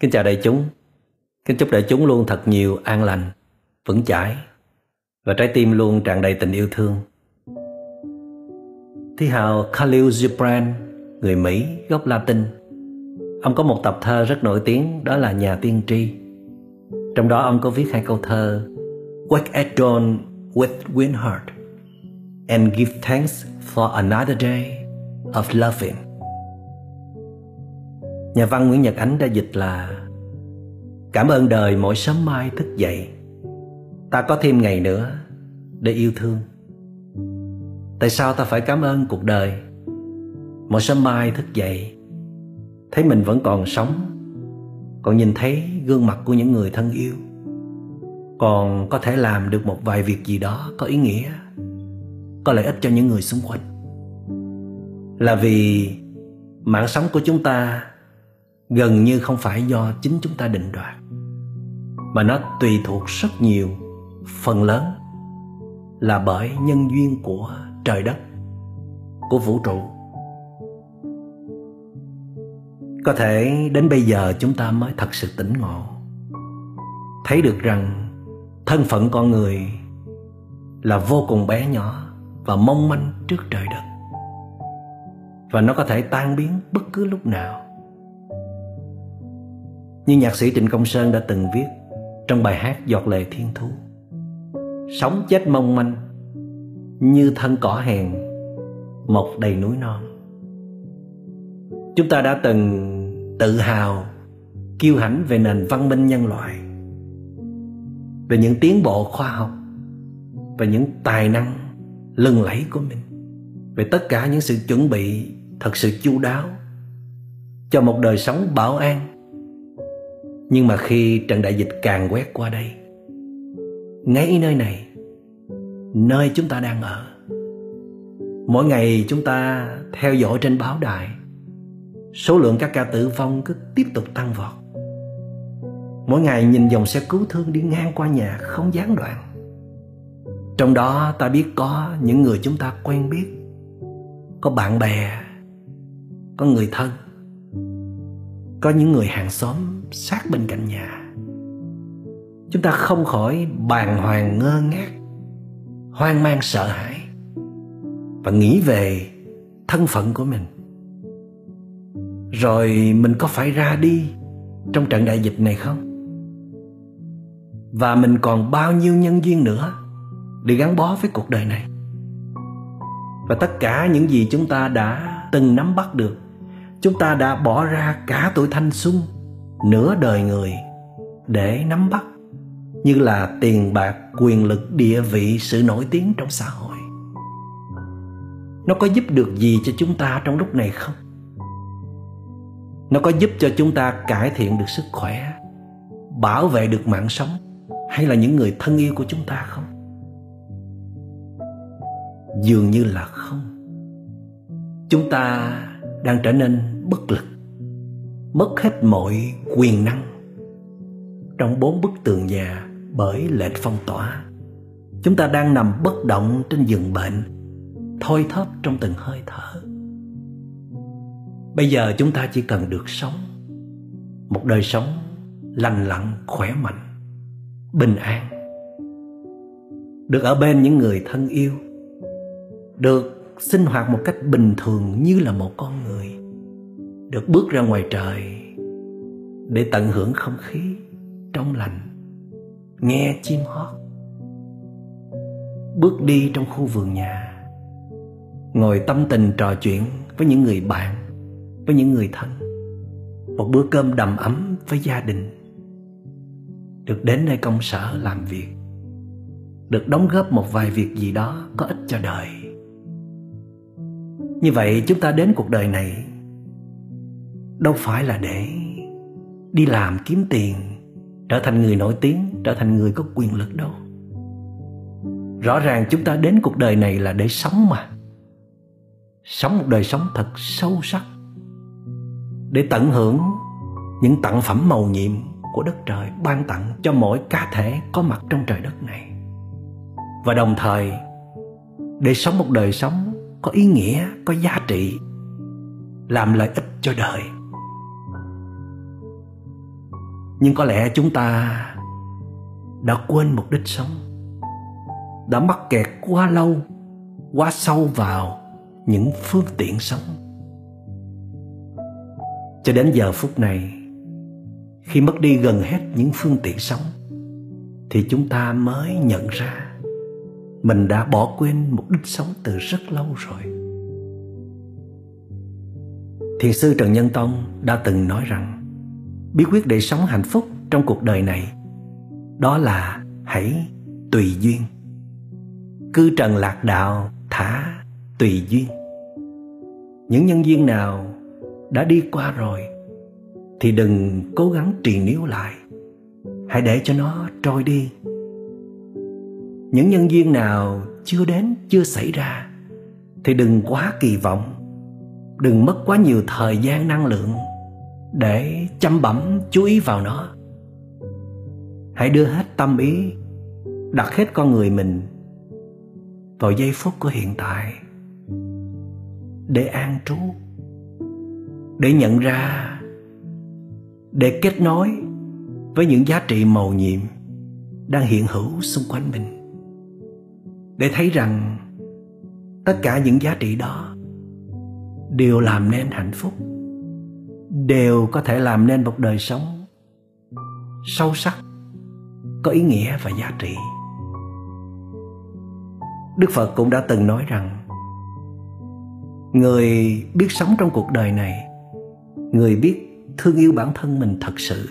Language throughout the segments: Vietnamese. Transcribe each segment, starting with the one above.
Kính chào đại chúng. Kính chúc đại chúng luôn thật nhiều an lành, vững chãi Và trái tim luôn tràn đầy tình yêu thương. Thi hào Khalil Gibran, người Mỹ gốc Latin. Ông có một tập thơ rất nổi tiếng đó là Nhà tiên tri. Trong đó ông có viết hai câu thơ Wake at dawn with wind heart And give thanks for another day of loving. Nhà văn Nguyễn Nhật Ánh đã dịch là, Cảm ơn đời mỗi sớm mai thức dậy. Ta có thêm ngày nữa để yêu thương. Tại sao ta phải cảm ơn cuộc đời Mỗi sớm mai thức dậy? Thấy mình vẫn còn sống, Còn nhìn thấy gương mặt của những người thân yêu, Còn có thể làm được một vài việc gì đó có ý nghĩa, Có lợi ích cho những người xung quanh. Là vì mạng sống của chúng ta gần như không phải do chính chúng ta định đoạt, mà nó tùy thuộc rất nhiều. Phần lớn là bởi nhân duyên của trời đất, của vũ trụ. Có thể đến bây giờ chúng ta mới thật sự tỉnh ngộ, thấy được rằng thân phận con người là vô cùng bé nhỏ và mong manh trước trời đất, và nó có thể tan biến bất cứ lúc nào như nhạc sĩ Trịnh Công Sơn đã từng viết trong bài hát Giọt lệ thiên thu. Sống chết mong manh như thân cỏ hèn, mọc đầy núi non. Chúng ta đã từng tự hào, kiêu hãnh về nền văn minh nhân loại, về những tiến bộ khoa học, về những tài năng lừng lẫy của mình, về tất cả những sự chuẩn bị thật sự chu đáo cho một đời sống bảo an nhưng mà khi trận đại dịch càng quét qua đây, Ngay nơi này, Nơi chúng ta đang ở, Mỗi ngày chúng ta theo dõi trên báo đài, Số lượng các ca tử vong cứ tiếp tục tăng vọt. Mỗi ngày nhìn dòng xe cứu thương đi ngang qua nhà không gián đoạn. Trong đó ta biết có những người chúng ta quen biết, Có bạn bè, Có người thân có những người hàng xóm sát bên cạnh nhà. Chúng ta không khỏi bàng hoàng ngơ ngác, hoang mang sợ hãi và nghĩ về thân phận của mình. Rồi mình có phải ra đi trong trận đại dịch này không? Và mình còn bao nhiêu nhân duyên nữa để gắn bó với cuộc đời này? Và tất cả những gì chúng ta đã từng nắm bắt được chúng ta đã bỏ ra cả tuổi thanh xuân, nửa đời người để nắm bắt như là tiền bạc, quyền lực, địa vị, sự nổi tiếng trong xã hội. Nó có giúp được gì cho chúng ta trong lúc này không? Nó có giúp cho chúng ta cải thiện được sức khỏe, bảo vệ được mạng sống hay là những người thân yêu của chúng ta không? Dường như là không. Chúng ta đang trở nên bất lực, mất hết mọi quyền năng trong bốn bức tường nhà bởi lệnh phong tỏa. Chúng ta đang nằm bất động trên giường bệnh thôi thóp trong từng hơi thở. Bây giờ chúng ta chỉ cần được sống một đời sống lành lặn, khỏe mạnh, bình an, được ở bên những người thân yêu, được sinh hoạt một cách bình thường như là một con người, được bước ra ngoài trời để tận hưởng không khí trong lành, nghe chim hót, bước đi trong khu vườn nhà, ngồi tâm tình trò chuyện với những người bạn, với những người thân, một bữa cơm đầm ấm với gia đình, được đến nơi công sở làm việc, được đóng góp một vài việc gì đó có ích cho đời như vậy chúng ta đến cuộc đời này. Đâu phải là để đi làm kiếm tiền, trở thành người nổi tiếng, trở thành người có quyền lực đâu. Rõ ràng chúng ta đến cuộc đời này là để sống mà. Sống một đời sống thật sâu sắc, để tận hưởng những tặng phẩm màu nhiệm của đất trời ban tặng cho mỗi cá thể có mặt trong trời đất này. Và đồng thời, để sống một đời sống có ý nghĩa, có giá trị, làm lợi ích cho đời. Nhưng có lẽ chúng ta đã quên mục đích sống, đã mắc kẹt quá lâu, quá sâu vào những phương tiện sống. Cho đến giờ phút này, khi mất đi gần hết những phương tiện sống, thì chúng ta mới nhận ra mình đã bỏ quên mục đích sống từ rất lâu rồi. Thiền sư trần nhân tông đã từng nói rằng, bí quyết để sống hạnh phúc trong cuộc đời này, đó là hãy tùy duyên. Cư trần lạc đạo thả tùy duyên. Những nhân duyên nào đã đi qua rồi thì đừng cố gắng trì níu lại. Hãy để cho nó trôi đi những nhân duyên nào chưa đến, chưa xảy ra, thì đừng quá kỳ vọng. Đừng mất quá nhiều thời gian, năng lượng để chăm bẩm, chú ý vào nó. Hãy đưa hết tâm ý, đặt hết con người mình vào giây phút của hiện tại để an trú, để nhận ra, để kết nối với những giá trị màu nhiệm đang hiện hữu xung quanh mình để thấy rằng tất cả những giá trị đó đều làm nên hạnh phúc, đều có thể làm nên một đời sống sâu sắc, có ý nghĩa và giá trị. Đức phật cũng đã từng nói rằng, người biết sống trong cuộc đời này, người biết thương yêu bản thân mình thật sự,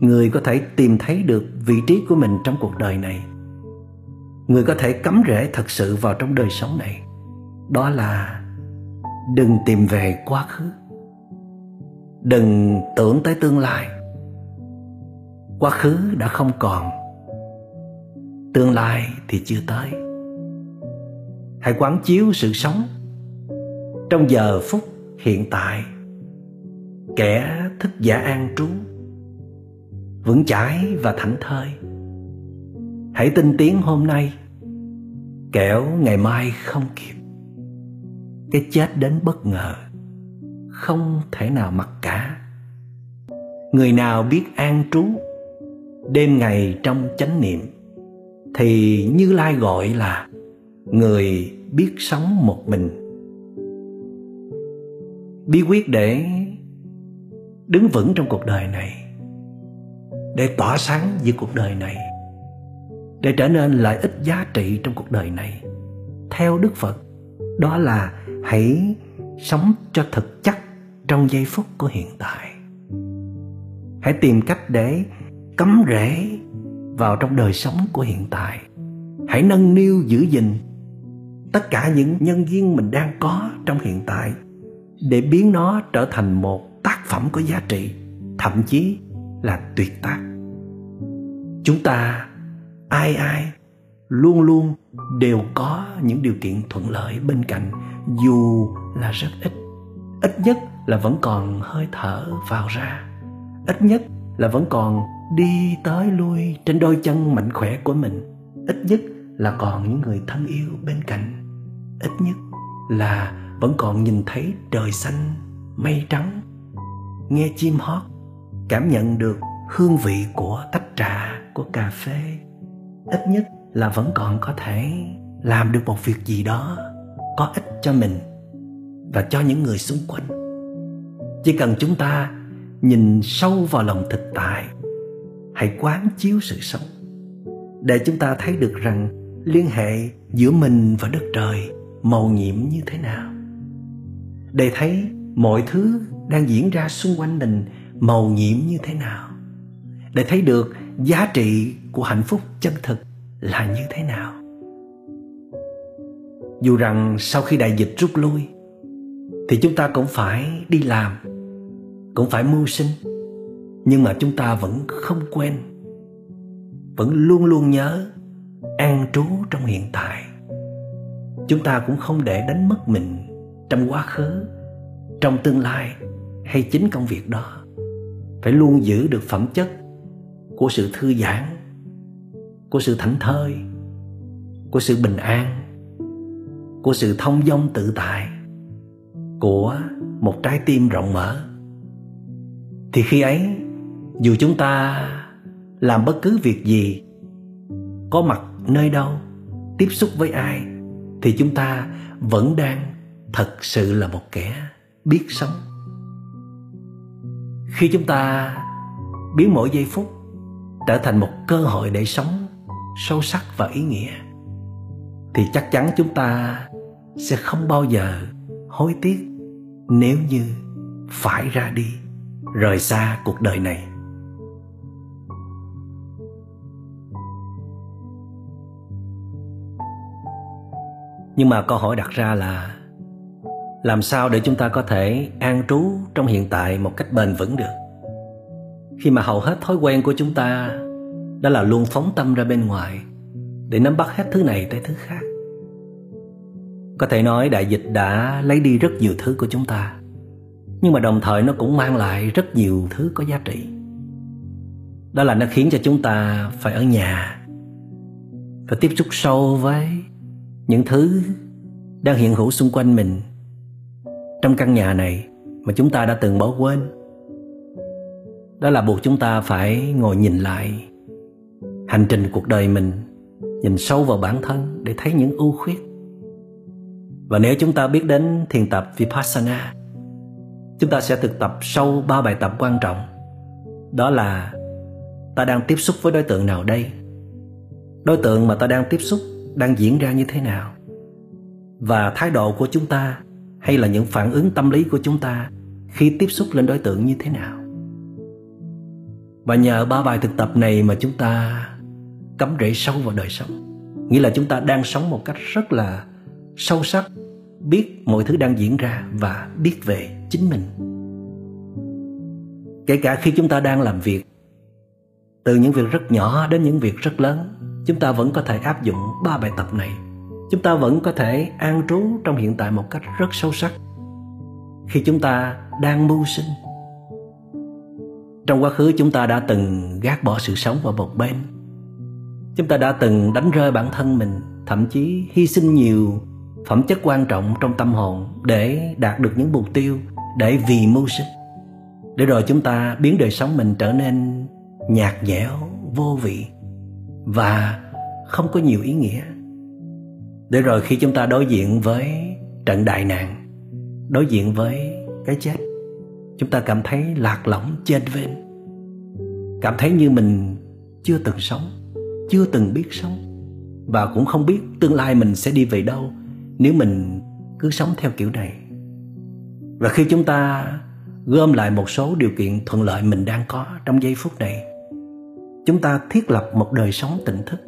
người có thể tìm thấy được vị trí của mình trong cuộc đời này người có thể cắm rễ thật sự vào trong đời sống này. Đó là đừng tìm về quá khứ. Đừng tưởng tới tương lai. Quá khứ đã không còn. Tương lai thì chưa tới. Hãy quán chiếu sự sống trong giờ phút hiện tại. Kẻ thức giả an trú, vững chãi và thảnh thơi hãy tin tiếng hôm nay, kẻo ngày mai không kịp. Cái chết đến bất ngờ, không thể nào mặc cả. Người nào biết an trú, đêm ngày trong chánh niệm, thì như lai gọi là người biết sống một mình. Bí quyết để đứng vững trong cuộc đời này, để tỏa sáng giữa cuộc đời này để trở nên lợi ích giá trị trong cuộc đời này. Theo đức phật, đó là hãy sống cho thực chất trong giây phút của hiện tại. Hãy tìm cách để cắm rễ vào trong đời sống của hiện tại. Hãy nâng niu giữ gìn tất cả những nhân duyên mình đang có trong hiện tại để biến nó trở thành một tác phẩm có giá trị, thậm chí là tuyệt tác. Chúng ta ai ai luôn luôn đều có những điều kiện thuận lợi bên cạnh, dù là rất ít. Ít nhất là vẫn còn hơi thở vào ra. Ít nhất là vẫn còn đi tới lui trên đôi chân mạnh khỏe của mình. Ít nhất là còn những người thân yêu bên cạnh. Ít nhất là vẫn còn nhìn thấy trời xanh mây trắng. Nghe chim hót cảm nhận được hương vị của tách trà của cà phê ít nhất là vẫn còn có thể làm được một việc gì đó có ích cho mình và cho những người xung quanh. Chỉ cần chúng ta nhìn sâu vào lòng thực tại, hãy quán chiếu sự sống để chúng ta thấy được rằng liên hệ giữa mình và đất trời màu nhiệm như thế nào, để thấy mọi thứ đang diễn ra xung quanh mình màu nhiệm như thế nào, để thấy được giá trị của hạnh phúc chân thực là như thế nào? Dù rằng sau khi đại dịch rút lui, thì chúng ta cũng phải đi làm, cũng phải mưu sinh. Nhưng mà chúng ta vẫn không quên, vẫn luôn luôn nhớ an trú trong hiện tại. Chúng ta cũng không để đánh mất mình trong quá khứ, trong tương lai hay chính công việc đó. Phải luôn giữ được phẩm chất của sự thư giãn, của sự thảnh thơi, của sự bình an, của sự thông dong tự tại của một trái tim rộng mở. Thì khi ấy, dù chúng ta làm bất cứ việc gì, có mặt nơi đâu, tiếp xúc với ai, thì chúng ta vẫn đang thật sự là một kẻ biết sống. Khi chúng ta biến mỗi giây phút trở thành một cơ hội để sống sâu sắc và ý nghĩa, thì chắc chắn chúng ta sẽ không bao giờ hối tiếc nếu như phải ra đi, rời xa cuộc đời này. Nhưng mà câu hỏi đặt ra là, làm sao để chúng ta có thể an trú trong hiện tại một cách bền vững được? Khi mà hầu hết thói quen của chúng ta đó là luôn phóng tâm ra bên ngoài để nắm bắt hết thứ này tới thứ khác. Có thể nói đại dịch đã lấy đi rất nhiều thứ của chúng ta, nhưng mà đồng thời nó cũng mang lại rất nhiều thứ có giá trị. Đó là nó khiến cho chúng ta phải ở nhà, phải tiếp xúc sâu với những thứ đang hiện hữu xung quanh mình. Trong căn nhà này mà chúng ta đã từng bỏ quên đó là buộc chúng ta phải ngồi nhìn lại hành trình cuộc đời mình, nhìn sâu vào bản thân để thấy những ưu khuyết. Và nếu chúng ta biết đến thiền tập vipassana, chúng ta sẽ thực tập sâu ba bài tập quan trọng. Đó là ta đang tiếp xúc với đối tượng nào đây? Đối tượng mà ta đang tiếp xúc đang diễn ra như thế nào? Và thái độ của chúng ta hay là những phản ứng tâm lý của chúng ta khi tiếp xúc lên đối tượng như thế nào? Và nhờ ba bài thực tập này mà chúng ta cắm rễ sâu vào đời sống. Nghĩa là chúng ta đang sống một cách rất là sâu sắc, biết mọi thứ đang diễn ra và biết về chính mình. Kể cả khi chúng ta đang làm việc, từ những việc rất nhỏ đến những việc rất lớn, chúng ta vẫn có thể áp dụng ba bài tập này. Chúng ta vẫn có thể an trú trong hiện tại một cách rất sâu sắc. Khi chúng ta đang mưu sinh trong quá khứ chúng ta đã từng gác bỏ sự sống vào một bên. Chúng ta đã từng đánh rơi bản thân mình, thậm chí hy sinh nhiều phẩm chất quan trọng trong tâm hồn để đạt được những mục tiêu, để vì mưu sinh. Để rồi chúng ta biến đời sống mình trở nên nhạt nhẽo, vô vị và không có nhiều ý nghĩa. Để rồi khi chúng ta đối diện với trận đại nạn, đối diện với cái chết chúng ta cảm thấy lạc lõng trên vên cảm thấy như mình chưa từng sống, chưa từng biết sống. Và cũng không biết tương lai mình sẽ đi về đâu nếu mình cứ sống theo kiểu này. Và khi chúng ta gom lại một số điều kiện thuận lợi mình đang có trong giây phút này, chúng ta thiết lập một đời sống tỉnh thức.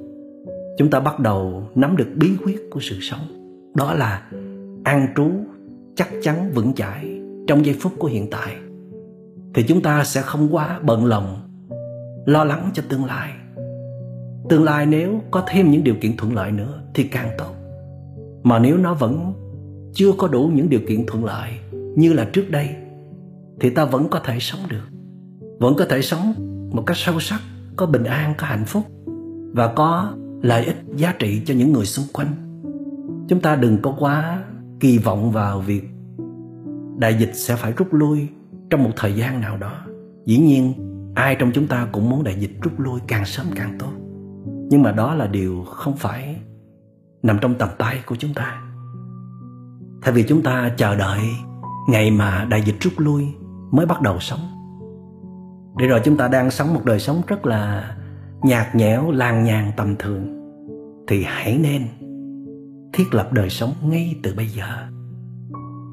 Chúng ta bắt đầu nắm được bí quyết của sự sống. Đó là an trú chắc chắn vững chãi trong giây phút của hiện tại, thì chúng ta sẽ không quá bận lòng, lo lắng cho tương lai. Tương lai nếu có thêm những điều kiện thuận lợi nữa thì càng tốt. Mà nếu nó vẫn chưa có đủ những điều kiện thuận lợi như là trước đây, thì ta vẫn có thể sống được. Vẫn có thể sống một cách sâu sắc, có bình an, có hạnh phúc và có lợi ích giá trị cho những người xung quanh. Chúng ta đừng có quá kỳ vọng vào việc đại dịch sẽ phải rút lui trong một thời gian nào đó. Dĩ nhiên, ai trong chúng ta cũng muốn đại dịch rút lui càng sớm càng tốt. Nhưng mà đó là điều không phải nằm trong tầm tay của chúng ta. Thay vì chúng ta chờ đợi ngày mà đại dịch rút lui mới bắt đầu sống. Để rồi chúng ta đang sống một đời sống rất là nhạt nhẽo, làng nhàng tầm thường, thì hãy nên thiết lập đời sống ngay từ bây giờ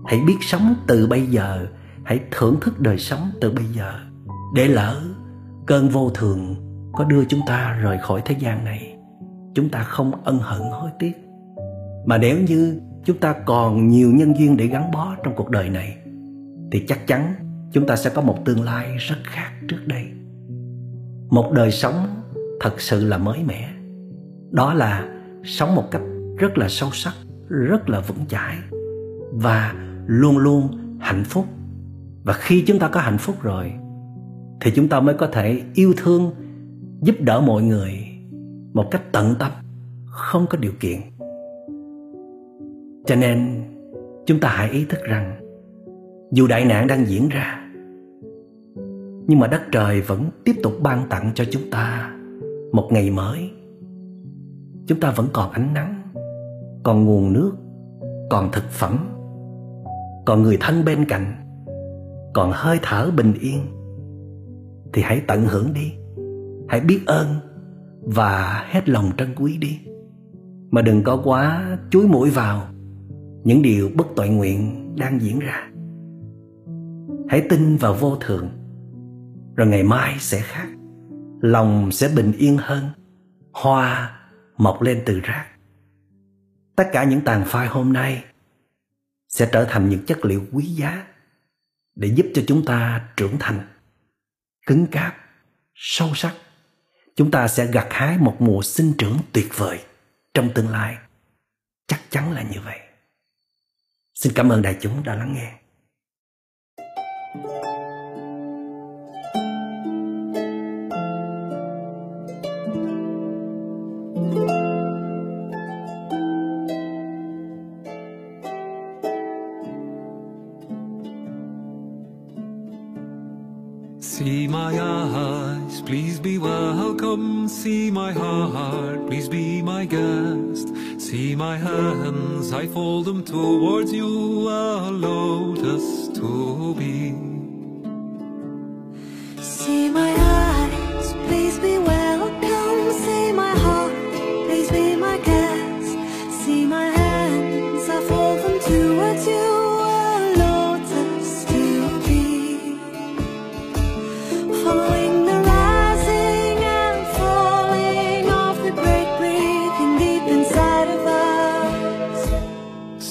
hãy biết sống từ bây giờ. Hãy thưởng thức đời sống từ bây giờ. Để lỡ cơn vô thường có đưa chúng ta rời khỏi thế gian này, chúng ta không ân hận hối tiếc. Mà nếu như chúng ta còn nhiều nhân duyên để gắn bó trong cuộc đời này, thì chắc chắn chúng ta sẽ có một tương lai rất khác trước đây. Một đời sống thật sự là mới mẻ. Đó là sống một cách rất là sâu sắc, rất là vững chãi. Và luôn luôn hạnh phúc. Và khi chúng ta có hạnh phúc rồi, thì chúng ta mới có thể yêu thương, giúp đỡ mọi người một cách tận tâm, không có điều kiện. Cho nên, chúng ta hãy ý thức rằng, dù đại nạn đang diễn ra, nhưng mà đất trời vẫn tiếp tục ban tặng cho chúng ta một ngày mới. Chúng ta vẫn còn ánh nắng, còn nguồn nước, còn thực phẩm còn người thân bên cạnh, còn hơi thở bình yên, thì hãy tận hưởng đi. Hãy biết ơn và hết lòng trân quý đi. Mà đừng có quá chúi mũi vào những điều bất tội nguyện đang diễn ra. Hãy tin vào vô thường, rồi ngày mai sẽ khác. Lòng sẽ bình yên hơn, hoa mọc lên từ rác. Tất cả những tàn phai hôm nay sẽ trở thành những chất liệu quý giá để giúp cho chúng ta trưởng thành, cứng cáp, sâu sắc. Chúng ta sẽ gặt hái một mùa sinh trưởng tuyệt vời trong tương lai. Chắc chắn là như vậy. Xin cảm ơn đại chúng đã lắng nghe. Please be welcome. See my heart, please be my guest. See my hands, I fold them towards you, a lotus to be. See my eyes, please be welcome.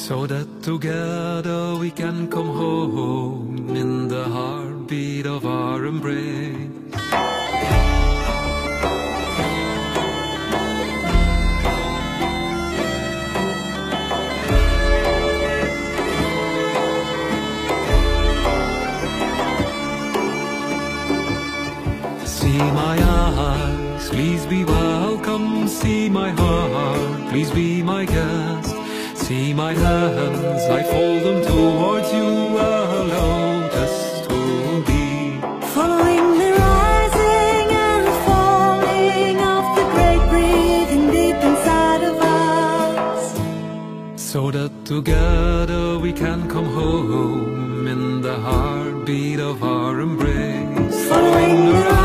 So that together we can come home in the heartbeat of our embrace. See my eyes, please be welcome. See my heart, please be my guest. See my hands, I fold them towards you, alone, just to be. Following the rising and falling of the great breathing deep inside of us. So that together we can come home in the heartbeat of our embrace. Following the rising